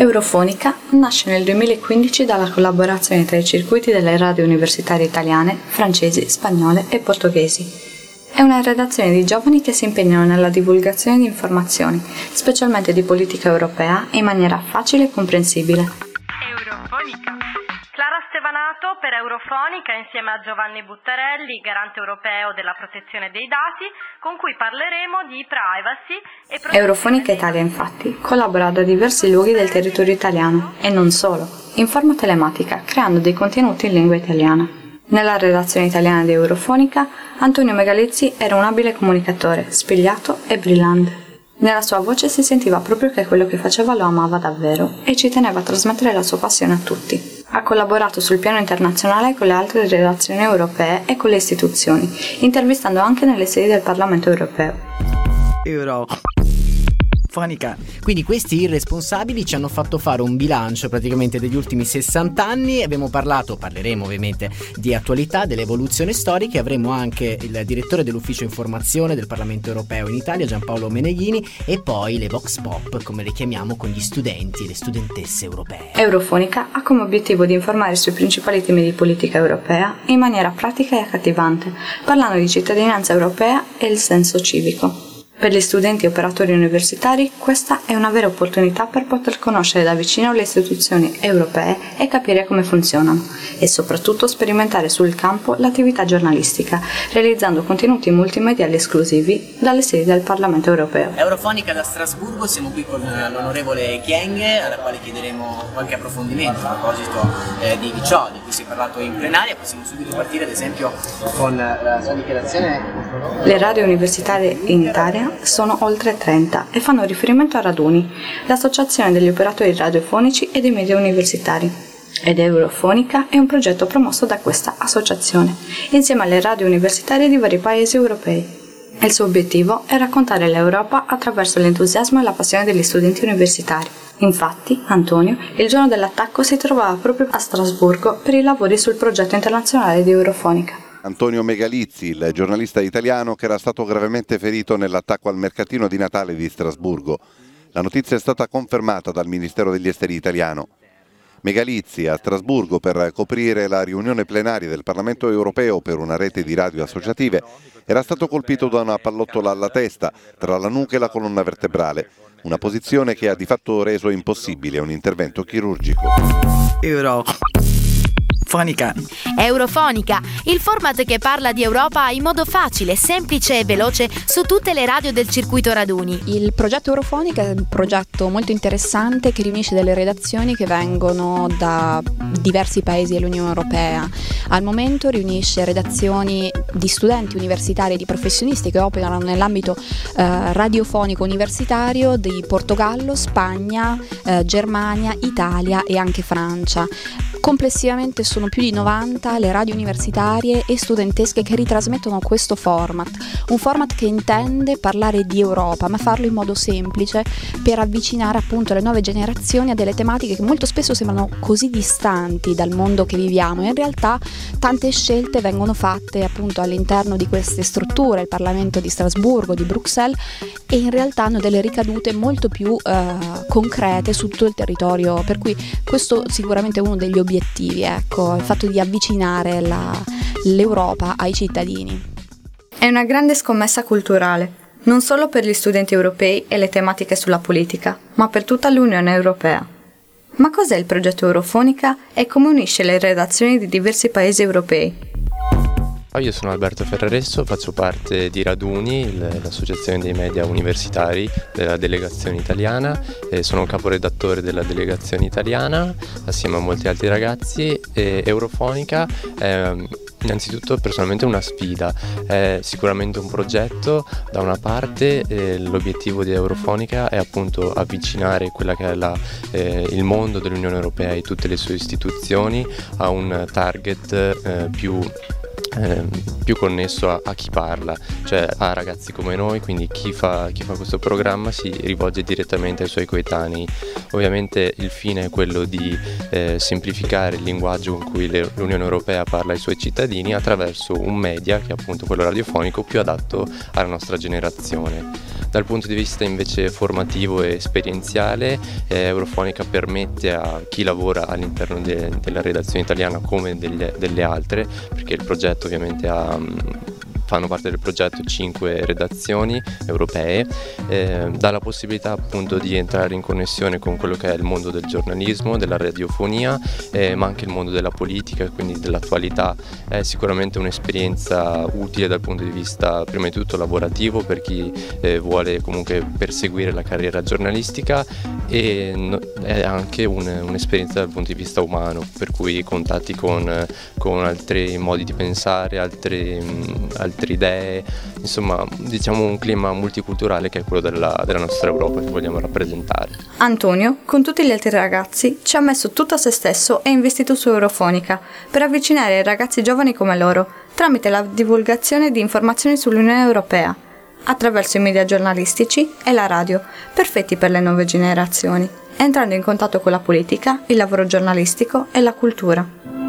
Eurofonica nasce nel 2015 dalla collaborazione tra i circuiti delle radio universitarie italiane, francesi, spagnole e portoghesi. È una redazione di giovani che si impegnano nella divulgazione di informazioni, specialmente di politica europea, in maniera facile e comprensibile. Eurofonica. Stevanato per Eurofonica insieme a Giovanni Buttarelli, garante europeo della protezione dei dati, con cui parleremo di privacy e protezione Eurofonica Italia, infatti, collabora da diversi luoghi del territorio italiano e non solo, in forma telematica, creando dei contenuti in lingua italiana. Nella redazione italiana di Eurofonica, Antonio Megalizzi era un abile comunicatore, spigliato e brillante. Nella sua voce si sentiva proprio che quello che faceva lo amava davvero e ci teneva a trasmettere la sua passione a tutti. Ha collaborato sul piano internazionale con le altre redazioni europee e con le istituzioni, intervistando anche nelle sedi del Parlamento europeo. Euro. Fonica. Quindi questi irresponsabili ci hanno fatto fare un bilancio praticamente degli ultimi 60 anni, abbiamo parlato, parleremo ovviamente di attualità, dell'evoluzione storica avremo anche il direttore dell'ufficio informazione del Parlamento europeo in Italia, Giampaolo Meneghini, e poi le Vox Pop, come le chiamiamo, con gli studenti e le studentesse europee. Eurofonica ha come obiettivo di informare sui principali temi di politica europea in maniera pratica e accattivante, parlando di cittadinanza europea e il senso civico. Per gli studenti e operatori universitari questa è una vera opportunità per poter conoscere da vicino le istituzioni europee e capire come funzionano e soprattutto sperimentare sul campo l'attività giornalistica, realizzando contenuti multimediali esclusivi dalle sedi del Parlamento europeo. Eurofonica da Strasburgo, siamo qui con l'onorevole Chieng, alla quale chiederemo qualche approfondimento a proposito eh, di ciò di cui si è parlato in plenaria. Possiamo subito partire ad esempio con la sua dichiarazione. Le radio universitarie in Italia sono oltre 30 e fanno riferimento a Raduni, l'associazione degli operatori radiofonici e dei media universitari. Ed Eurofonica è un progetto promosso da questa associazione, insieme alle radio universitarie di vari paesi europei. Il suo obiettivo è raccontare l'Europa attraverso l'entusiasmo e la passione degli studenti universitari. Infatti, Antonio, il giorno dell'attacco si trovava proprio a Strasburgo per i lavori sul progetto internazionale di Eurofonica. Antonio Megalizzi, il giornalista italiano che era stato gravemente ferito nell'attacco al mercatino di Natale di Strasburgo. La notizia è stata confermata dal Ministero degli Esteri italiano. Megalizzi a Strasburgo per coprire la riunione plenaria del Parlamento europeo per una rete di radio associative era stato colpito da una pallottola alla testa tra la nuca e la colonna vertebrale, una posizione che ha di fatto reso impossibile un intervento chirurgico. Euro. Fonica. Eurofonica, il format che parla di Europa in modo facile, semplice e veloce su tutte le radio del circuito raduni. Il progetto Eurofonica è un progetto molto interessante che riunisce delle redazioni che vengono da diversi paesi dell'Unione Europea. Al momento riunisce redazioni di studenti universitari e di professionisti che operano nell'ambito eh, radiofonico universitario di Portogallo, Spagna, eh, Germania, Italia e anche Francia. Complessivamente sono più di 90 le radio universitarie e studentesche che ritrasmettono questo format, un format che intende parlare di Europa, ma farlo in modo semplice per avvicinare appunto le nuove generazioni a delle tematiche che molto spesso sembrano così distanti dal mondo che viviamo. In realtà tante scelte vengono fatte appunto all'interno di queste strutture, il Parlamento di Strasburgo, di Bruxelles, e in realtà hanno delle ricadute molto più eh, concrete su tutto il territorio, per cui questo sicuramente è uno degli obiettivi, ecco, il fatto di avvicinare la, l'Europa ai cittadini. È una grande scommessa culturale, non solo per gli studenti europei e le tematiche sulla politica, ma per tutta l'Unione Europea. Ma cos'è il progetto Eurofonica e come unisce le redazioni di diversi paesi europei? Io sono Alberto Ferraresso, faccio parte di Raduni, l'associazione dei media universitari della delegazione italiana, sono caporedattore della delegazione italiana assieme a molti altri ragazzi e Eurofonica è innanzitutto personalmente una sfida, è sicuramente un progetto, da una parte eh, l'obiettivo di Eurofonica è appunto avvicinare quella che è la, eh, il mondo dell'Unione Europea e tutte le sue istituzioni a un target eh, più eh, più connesso a, a, chi parla, cioè a ragazzi come noi, quindi chi fa, chi fa, questo programma si rivolge direttamente ai suoi coetanei. Ovviamente il fine è quello di eh, semplificare il linguaggio con cui le, l'Unione Europea parla ai suoi cittadini attraverso un media, che è appunto quello radiofonico, più adatto alla nostra generazione. Dal punto di vista invece formativo e esperienziale, eh, Eurofonica permette a chi lavora all'interno de- della redazione italiana come delle, delle altre, perché il progetto ovviamente ha fanno parte del progetto 5 redazioni europee, eh, dà la possibilità appunto di entrare in connessione con quello che è il mondo del giornalismo, della radiofonia, eh, ma anche il mondo della politica, quindi dell'attualità. È sicuramente un'esperienza utile dal punto di vista prima di tutto lavorativo per chi eh, vuole comunque perseguire la carriera giornalistica e no, è anche un, un'esperienza dal punto di vista umano, per cui contatti con, con altri modi di pensare, altri, altri altre idee, insomma diciamo un clima multiculturale che è quello della, della nostra Europa che vogliamo rappresentare. Antonio, con tutti gli altri ragazzi, ci ha messo tutto a se stesso e investito su Eurofonica per avvicinare i ragazzi giovani come loro, tramite la divulgazione di informazioni sull'Unione Europea, attraverso i media giornalistici e la radio, perfetti per le nuove generazioni, entrando in contatto con la politica, il lavoro giornalistico e la cultura.